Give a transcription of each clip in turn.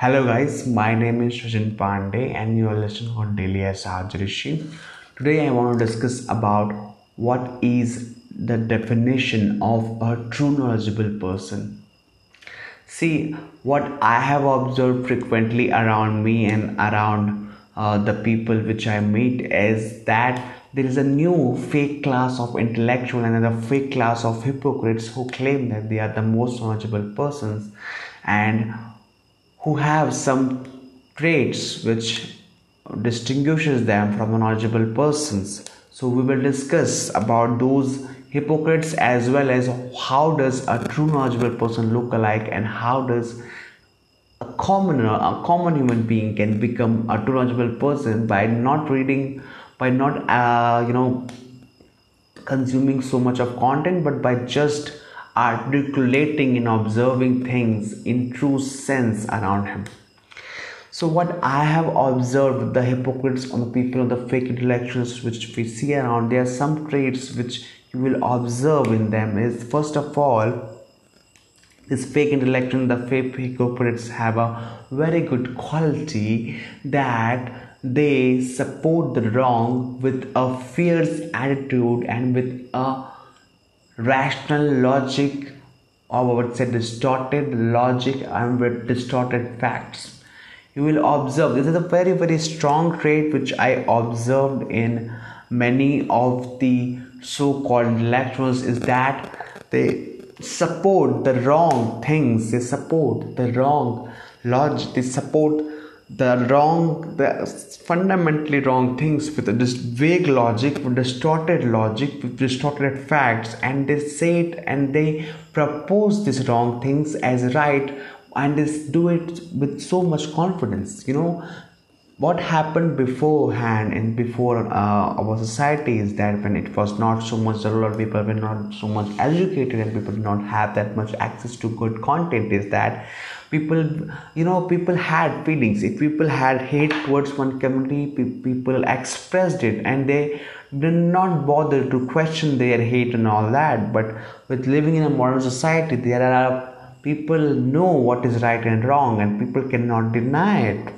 Hello guys, my name is Sachin Pandey and you are listening on Daily Sajrishi. Today I want to discuss about what is the definition of a true knowledgeable person. See, what I have observed frequently around me and around uh, the people which I meet is that there is a new fake class of intellectual and a fake class of hypocrites who claim that they are the most knowledgeable persons and who have some traits which distinguishes them from knowledgeable persons. So we will discuss about those hypocrites as well as how does a true knowledgeable person look alike and how does a common a common human being can become a true knowledgeable person by not reading by not uh, you know consuming so much of content but by just articulating and observing things in true sense around him. So what i have observed the hypocrites on the people of the fake intellectuals which we see around there are some traits which you will observe in them is first of all this fake intellectual the fake hypocrites have a very good quality that they support the wrong with a fierce attitude and with a rational logic or I would say distorted logic and with distorted facts. You will observe this is a very very strong trait which I observed in many of the so-called intellectuals is that they support the wrong things they support the wrong logic they support the wrong the fundamentally wrong things with this vague logic with distorted logic with distorted facts and they say it and they propose these wrong things as right and they do it with so much confidence you know what happened beforehand and before uh, our society is that when it was not so much a lot of people were not so much educated and people did not have that much access to good content is that people you know people had feelings. If people had hate towards one community people expressed it and they did not bother to question their hate and all that. But with living in a modern society there are people know what is right and wrong and people cannot deny it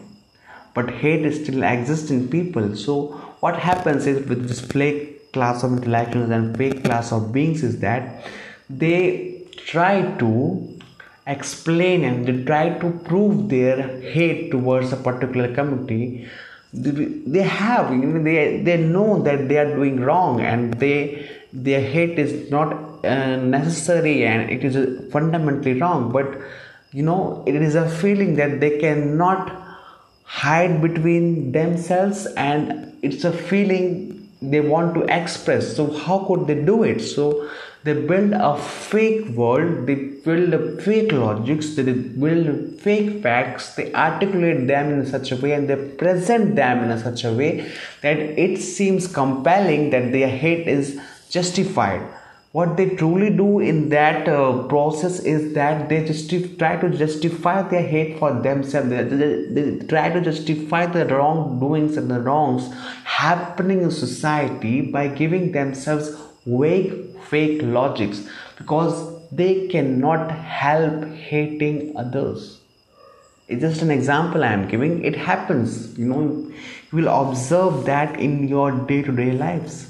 but hate still exists in people. So what happens is with this fake class of intellectuals and fake class of beings is that they try to explain and they try to prove their hate towards a particular community. They have they they know that they are doing wrong and they their hate is not uh, necessary and it is fundamentally wrong. But you know it is a feeling that they cannot hide between themselves and it's a feeling they want to express. So how could they do it? So they build a fake world they build a fake logics they build fake facts they articulate them in such a way and they present them in such a way that it seems compelling that their hate is justified what they truly do in that uh, process is that they just try to justify their hate for themselves. They, they, they, try to justify the wrongdoings and the wrongs happening in society by giving themselves vague fake logics because they cannot help hating others. It's just an example i am giving. It happens you know. You will observe that in your day-to-day lives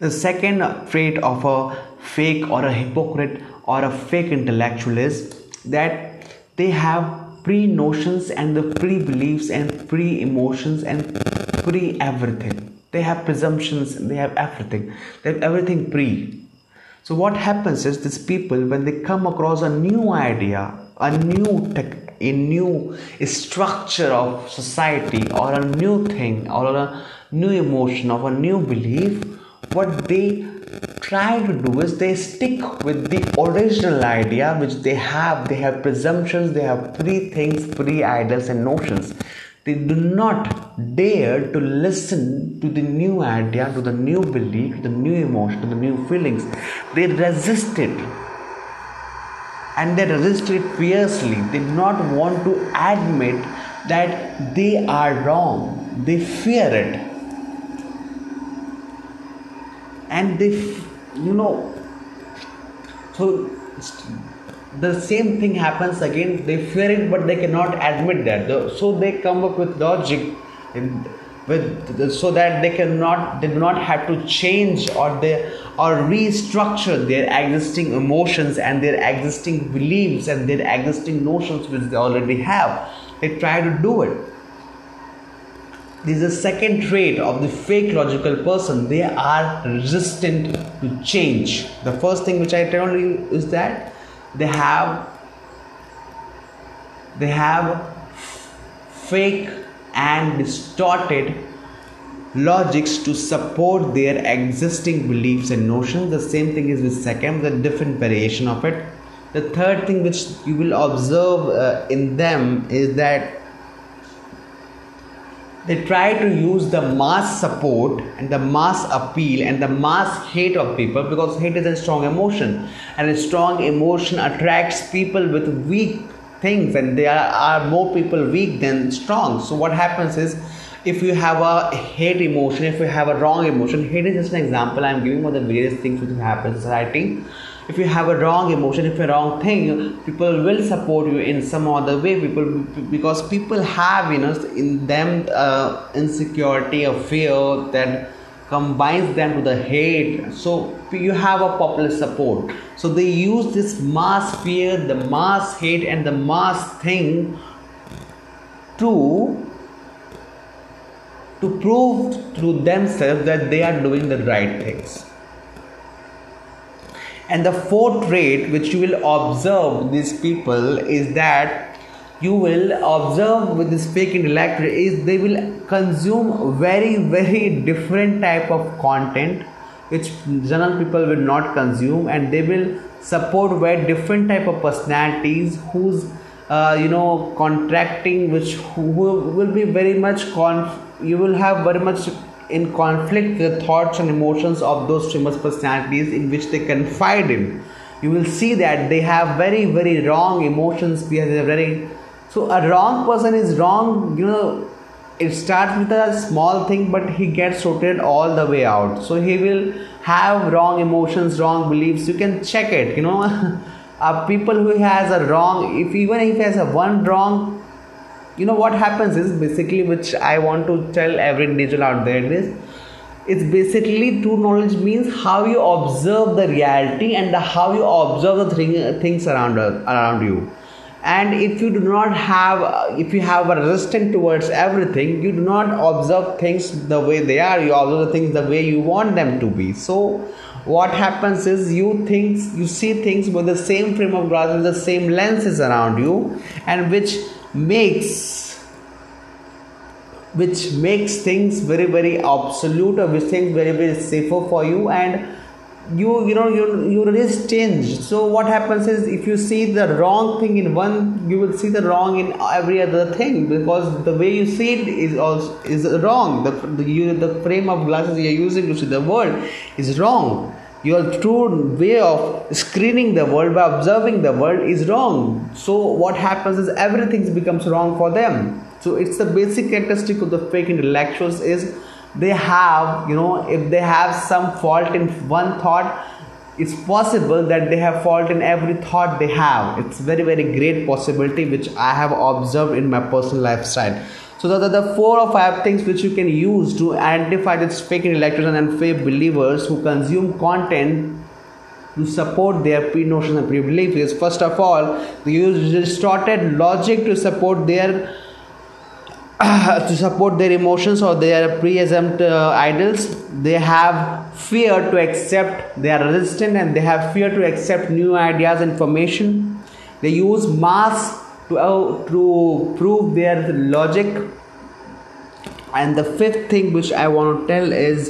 the second trait of a fake or a hypocrite or a fake intellectual is that they have pre notions and the pre beliefs and pre emotions and pre everything. They have presumptions, they have everything. They have everything pre. So, what happens is these people, when they come across a new idea, a new tech, a new structure of society, or a new thing, or a new emotion, or a new belief, what they try to do is they stick with the original idea which they have. They have presumptions they have pre things pre ideas and notions. They do not dare to listen to the new idea to the new belief to the new emotion to the new feelings. They resist it. And they resist it fiercely. They do not want to admit that they are wrong. They fear it and they you know so the same thing happens again. They fear it but they cannot admit that. So they come up with logic with so that they cannot they do not have to change or they or restructure their existing emotions and their existing beliefs and their existing notions which they already have. They try to do it this is the second trait of the fake logical person. They are resistant to change. The first thing which i tell you is that they have they have fake and distorted logics to support their existing beliefs and notions. The same thing is with second the different variation of it. The third thing which you will observe uh, in them is that they try to use the mass support and the mass appeal and the mass hate of people because hate is a strong emotion. And a strong emotion attracts people with weak things and there are more people weak than strong. So what happens is if you have a hate emotion if you have a wrong emotion hate is just an example. I'm giving for the various things which happen in society if you have a wrong emotion if a wrong thing people will support you in some other way. People because people have you know in them uh, insecurity or fear that combines them to the hate. So you have a popular support. So they use this mass fear the mass hate and the mass thing to to prove to themselves that they are doing the right things and the fourth trait which you will observe these people is that you will observe with this fake intellect is they will consume very very different type of content which general people will not consume and they will support very different type of personalities whose uh, you know contracting which who will be very much conf- you will have very much in conflict with the thoughts and emotions of those famous personalities in which they confide in. You will see that they have very, very wrong emotions because they're very. So, a wrong person is wrong, you know, it starts with a small thing, but he gets sorted all the way out. So, he will have wrong emotions, wrong beliefs. You can check it, you know. uh, people who has a wrong, if even if he has a one wrong you know what happens is basically which i want to tell every individual out there is it's basically true knowledge means how you observe the reality and how you observe the thing, things around around you. And if you do not have if you have a resistance towards everything you do not observe things the way they are you observe the things the way you want them to be. So what happens is you think you see things with the same frame of glass with the same lenses around you and which makes which makes things very very absolute or which things very very safer for you and you you know you you resist change. So what happens is if you see the wrong thing in one you will see the wrong in every other thing because the way you see it is also is wrong. The the, you, the frame of glasses you're using to see the world is wrong your true way of screening the world by observing the world is wrong. So what happens is everything becomes wrong for them. So it's the basic characteristic of the fake intellectuals is they have you know if they have some fault in one thought it's possible that they have fault in every thought they have. It's very very great possibility which i have observed in my personal lifestyle so the, the, the, four or five things which you can use to identify these fake intellectuals and fake believers who consume content to support their pre-notions and pre-beliefs. First of all they use distorted logic to support their to support their emotions or their pre-assumed uh, idols. They have fear to accept they are resistant and they have fear to accept new ideas information. They use mass to, uh, to prove their logic. And the fifth thing which i want to tell is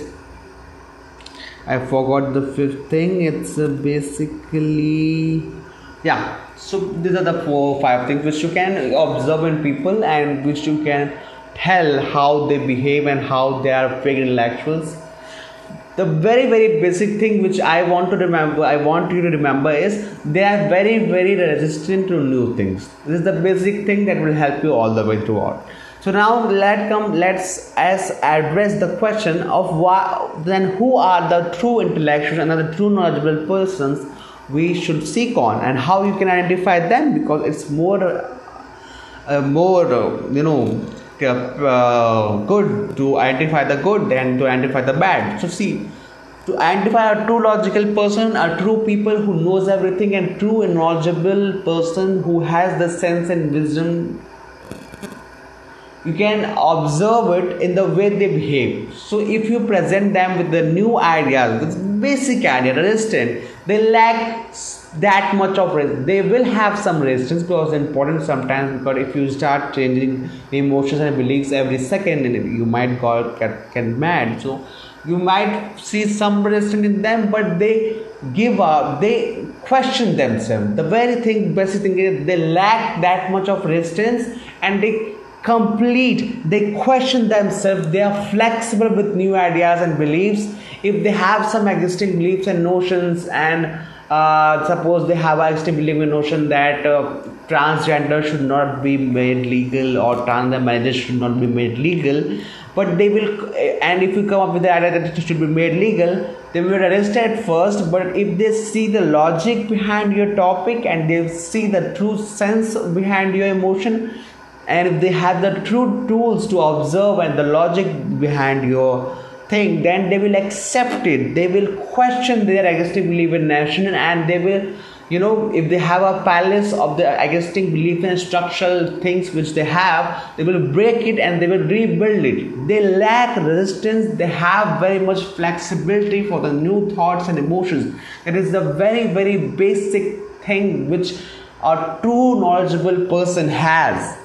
i forgot the fifth thing. It's uh, basically yeah. So these are the four five things which you can observe in people and which you can tell how they behave and how they are fake intellectuals the very very basic thing which i want to remember i want you to remember is they are very very resistant to new things. This is the basic thing that will help you all the way throughout. So now let come let's as address the question of why then who are the true intellectuals and the true knowledgeable persons we should seek on and how you can identify them because it's more uh, more uh, you know uh, good to identify the good and to identify the bad. So see to identify a true logical person a true people who knows everything and true knowledgeable person who has the sense and wisdom you can observe it in the way they behave. So if you present them with the new ideas with basic idea resistant they lack that much of resistance they will have some resistance because it's important sometimes because if you start changing emotions and beliefs every second you might go get, get mad. So you might see some resistance in them but they give up they question themselves. The very thing basic thing is they lack that much of resistance and they complete they question themselves. They are flexible with new ideas and beliefs. If they have some existing beliefs and notions and uh, suppose they have existing belief and notion that uh, transgender should not be made legal or transgender marriages should not be made legal but they will and if you come up with the idea that it should be made legal they will arrest at first but if they see the logic behind your topic and they see the true sense behind your emotion and if they have the true tools to observe and the logic behind your thing then they will accept it. They will question their existing belief in nation and they will you know if they have a palace of the existing belief and structural things which they have they will break it and they will rebuild it. They lack resistance. They have very much flexibility for the new thoughts and emotions. It is the very very basic thing which a true knowledgeable person has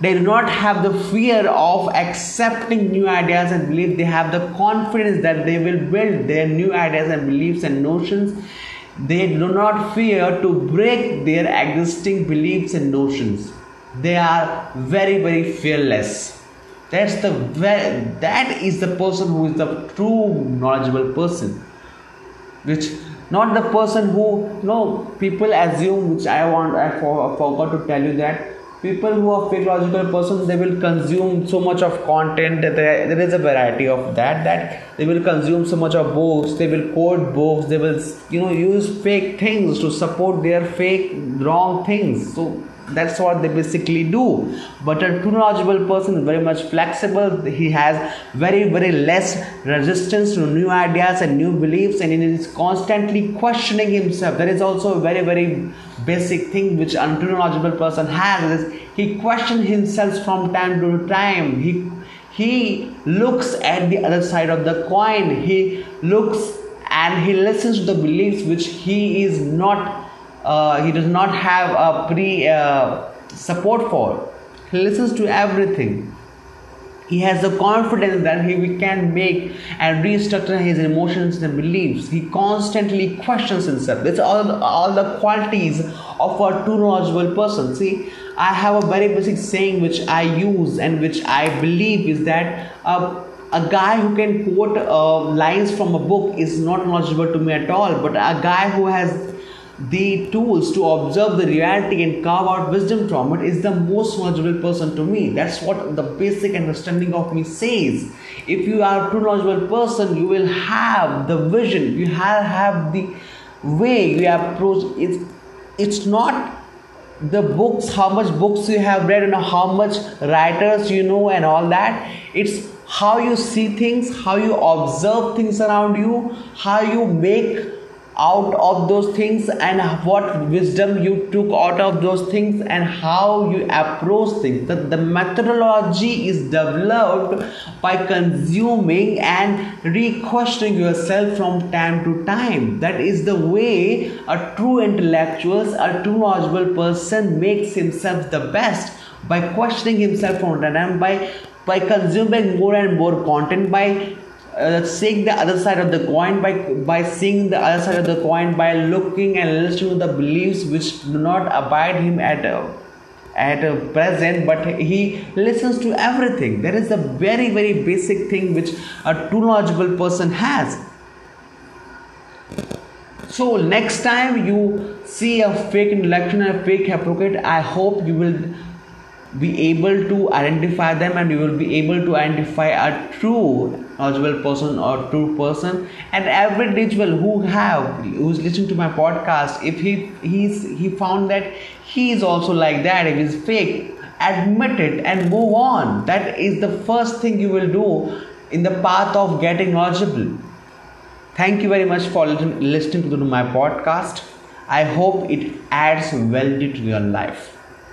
they do not have the fear of accepting new ideas and beliefs. They have the confidence that they will build their new ideas and beliefs and notions. They do not fear to break their existing beliefs and notions. They are very very fearless. That's the that is the person who is the true knowledgeable person. Which not the person who you know people assume which i want i forgot to tell you that people who are fake logical persons they will consume so much of content that there, there is a variety of that that they will consume so much of books they will quote books they will you know use fake things to support their fake wrong things. So that's what they basically do. But a true knowledgeable person is very much flexible. He has very very less resistance to new ideas and new beliefs and he is constantly questioning himself. There is also a very very basic thing which a true knowledgeable person has is he questions himself from time to time. He he looks at the other side of the coin. He looks and he listens to the beliefs which he is not uh, he does not have a pre uh, support for. He listens to everything. He has the confidence that he can make and restructure his emotions and beliefs. He constantly questions himself. That's all, all the qualities of a true knowledgeable person. See, I have a very basic saying which I use and which I believe is that uh, a guy who can quote uh, lines from a book is not knowledgeable to me at all, but a guy who has the tools to observe the reality and carve out wisdom from it is the most knowledgeable person to me. That's what the basic understanding of me says. If you are a true knowledgeable person, you will have the vision, you have, have the way you approach it. It's not the books, how much books you have read and how much writers you know and all that. It's how you see things, how you observe things around you, how you make out of those things and what wisdom you took out of those things and how you approach things. The, the methodology is developed by consuming and re-questioning yourself from time to time. That is the way a true intellectual a true knowledgeable person makes himself the best by questioning himself from time by by consuming more and more content by uh, seeing the other side of the coin by by seeing the other side of the coin by looking and listening to the beliefs which do not abide him at uh, at uh, present but he listens to everything. That is the very very basic thing which a true knowledgeable person has. So next time you see a fake intellectual a fake hypocrite i hope you will be able to identify them and you will be able to identify a true knowledgeable person or true person. And every individual who have who's listening to my podcast if he he's he found that he is also like that if he's fake admit it and move on. That is the first thing you will do in the path of getting knowledgeable. Thank you very much for listening to my podcast. I hope it adds value to your life